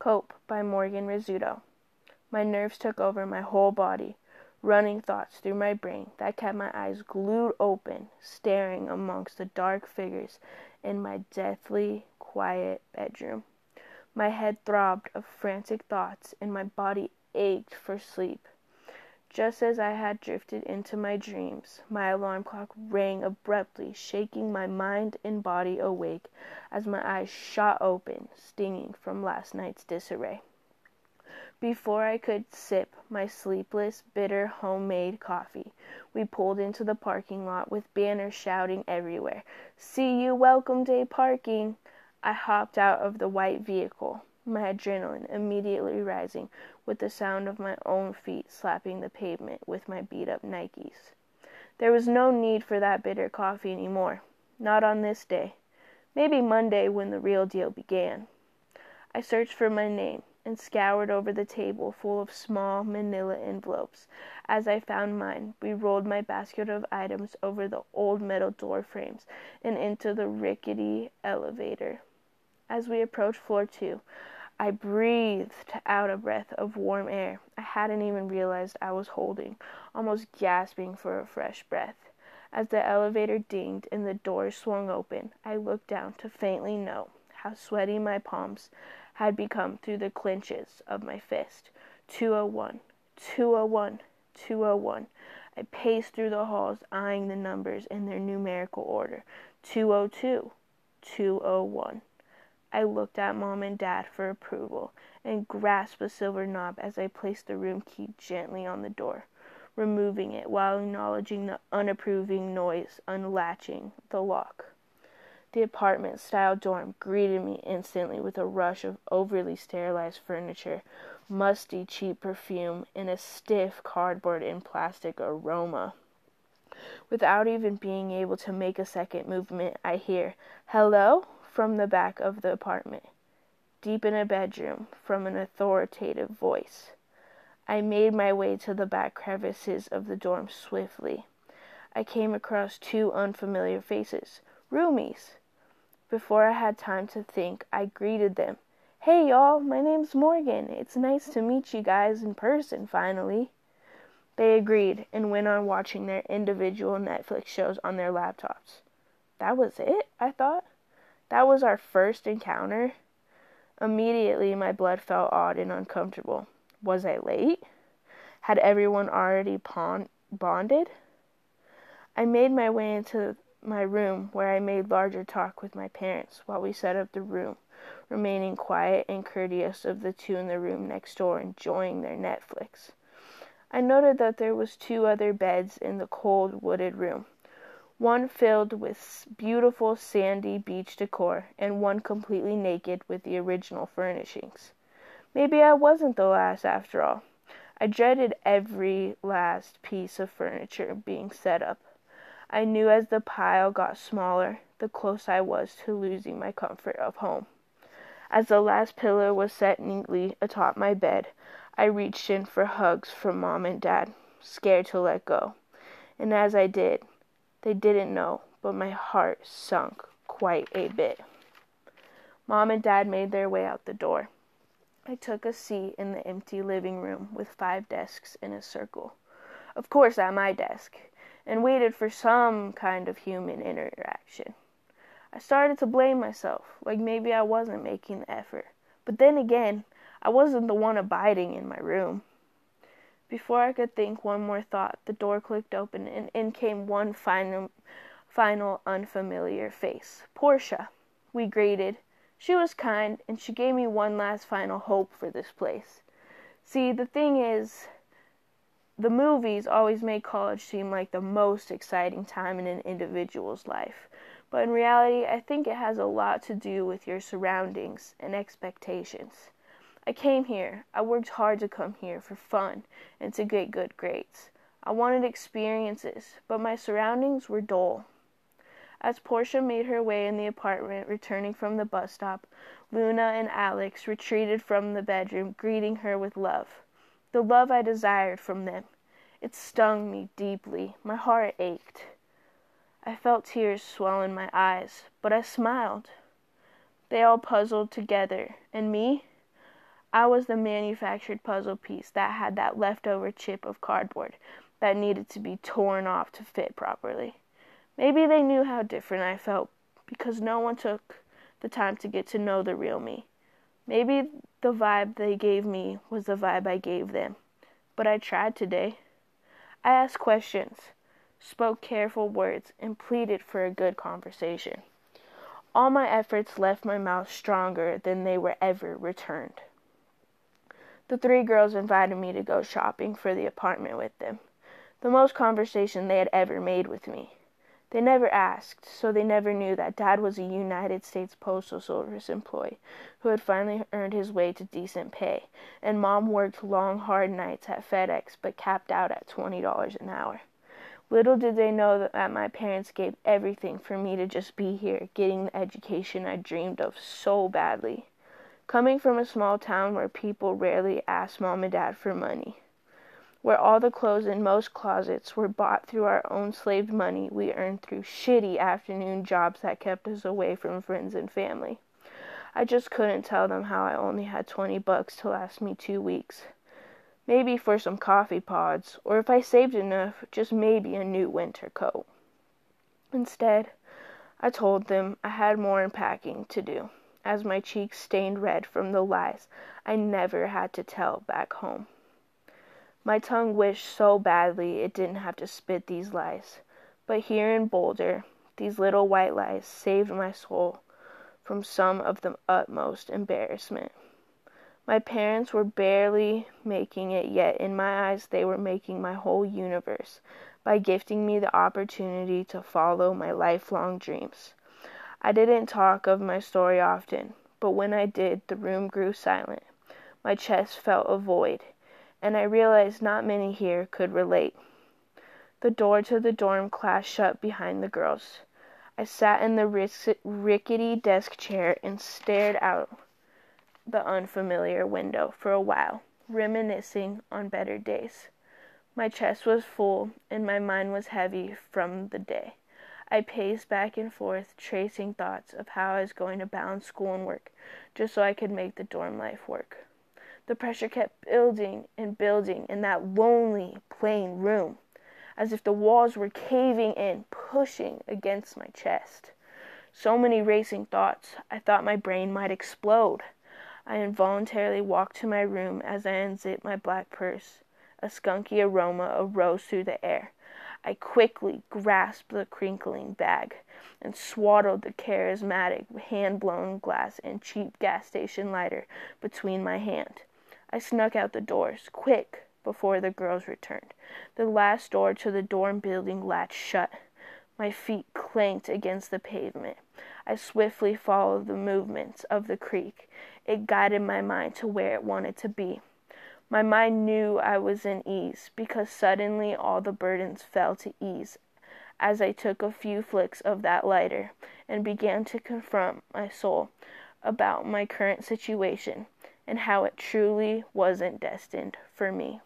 Cope by Morgan Rizzuto. My nerves took over my whole body, running thoughts through my brain that kept my eyes glued open, staring amongst the dark figures in my deathly quiet bedroom. My head throbbed of frantic thoughts, and my body ached for sleep. Just as I had drifted into my dreams, my alarm clock rang abruptly, shaking my mind and body awake as my eyes shot open, stinging from last night's disarray. Before I could sip my sleepless, bitter homemade coffee, we pulled into the parking lot with banners shouting everywhere, CU welcome day parking! I hopped out of the white vehicle my adrenaline immediately rising with the sound of my own feet slapping the pavement with my beat up Nikes. There was no need for that bitter coffee any more. Not on this day. Maybe Monday when the real deal began. I searched for my name and scoured over the table full of small manila envelopes. As I found mine, we rolled my basket of items over the old metal door frames and into the rickety elevator. As we approached floor two, I breathed out a breath of warm air I hadn't even realized I was holding, almost gasping for a fresh breath. As the elevator dinged and the doors swung open, I looked down to faintly know how sweaty my palms had become through the clenches of my fist. 201, 201, 201. I paced through the halls, eyeing the numbers in their numerical order. 202, 201. I looked at mom and dad for approval and grasped a silver knob as I placed the room key gently on the door, removing it while acknowledging the unapproving noise unlatching the lock. The apartment style dorm greeted me instantly with a rush of overly sterilized furniture, musty, cheap perfume, and a stiff cardboard and plastic aroma. Without even being able to make a second movement, I hear, Hello? From the back of the apartment, deep in a bedroom, from an authoritative voice. I made my way to the back crevices of the dorm swiftly. I came across two unfamiliar faces, roomies. Before I had time to think, I greeted them. Hey y'all, my name's Morgan. It's nice to meet you guys in person finally. They agreed and went on watching their individual Netflix shows on their laptops. That was it, I thought. That was our first encounter. Immediately, my blood felt odd and uncomfortable. Was I late? Had everyone already pon- bonded? I made my way into my room where I made larger talk with my parents while we set up the room, remaining quiet and courteous of the two in the room next door enjoying their Netflix. I noted that there was two other beds in the cold wooded room one filled with beautiful sandy beach decor, and one completely naked with the original furnishings. Maybe I wasn't the last after all. I dreaded every last piece of furniture being set up. I knew as the pile got smaller, the closer I was to losing my comfort of home. As the last pillow was set neatly atop my bed, I reached in for hugs from mom and dad, scared to let go. And as I did, they didn't know, but my heart sunk quite a bit. Mom and Dad made their way out the door. I took a seat in the empty living room with five desks in a circle, of course at my desk, and waited for some kind of human interaction. I started to blame myself, like maybe I wasn't making the effort. But then again, I wasn't the one abiding in my room. Before I could think one more thought, the door clicked open and in came one final, final unfamiliar face. Portia. We greeted. She was kind, and she gave me one last final hope for this place. See, the thing is, the movies always make college seem like the most exciting time in an individual's life. But in reality, I think it has a lot to do with your surroundings and expectations. I came here. I worked hard to come here for fun and to get good grades. I wanted experiences, but my surroundings were dull. As Portia made her way in the apartment returning from the bus stop, Luna and Alex retreated from the bedroom, greeting her with love. The love I desired from them. It stung me deeply. My heart ached. I felt tears swell in my eyes, but I smiled. They all puzzled together, and me? I was the manufactured puzzle piece that had that leftover chip of cardboard that needed to be torn off to fit properly. Maybe they knew how different I felt because no one took the time to get to know the real me. Maybe the vibe they gave me was the vibe I gave them. But I tried today. I asked questions, spoke careful words, and pleaded for a good conversation. All my efforts left my mouth stronger than they were ever returned. The three girls invited me to go shopping for the apartment with them, the most conversation they had ever made with me. They never asked, so they never knew that Dad was a United States Postal Service employee who had finally earned his way to decent pay, and Mom worked long, hard nights at FedEx but capped out at $20 an hour. Little did they know that my parents gave everything for me to just be here, getting the education I dreamed of so badly. Coming from a small town where people rarely asked Mom and Dad for money, where all the clothes in most closets were bought through our own slaved money we earned through shitty afternoon jobs that kept us away from friends and family. I just couldn't tell them how I only had 20 bucks to last me two weeks. Maybe for some coffee pods, or if I saved enough, just maybe a new winter coat. Instead, I told them I had more unpacking to do, as my cheeks stained red from the lies I never had to tell back home. My tongue wished so badly it didn't have to spit these lies, but here in Boulder, these little white lies saved my soul from some of the utmost embarrassment. My parents were barely making it, yet in my eyes they were making my whole universe by gifting me the opportunity to follow my lifelong dreams. I didn't talk of my story often, but when I did, the room grew silent. My chest felt a void and I realized not many here could relate. The door to the dorm class shut behind the girls. I sat in the rickety desk chair and stared out the unfamiliar window for a while, reminiscing on better days. My chest was full and my mind was heavy from the day. I paced back and forth, tracing thoughts of how I was going to balance school and work, just so I could make the dorm life work. The pressure kept building and building in that lonely, plain room, as if the walls were caving in, pushing against my chest. So many racing thoughts, I thought my brain might explode. I involuntarily walked to my room as I unzipped my black purse. A skunky aroma arose through the air. I quickly grasped the crinkling bag and swaddled the charismatic hand blown glass and cheap gas station lighter between my hand. I snuck out the doors, quick, before the girls returned. The last door to the dorm building latched shut. My feet clanked against the pavement. I swiftly followed the movements of the creek. It guided my mind to where it wanted to be. My mind knew I was in ease because suddenly all the burdens fell to ease as I took a few flicks of that lighter and began to confront my soul about my current situation and how it truly wasn't destined for me.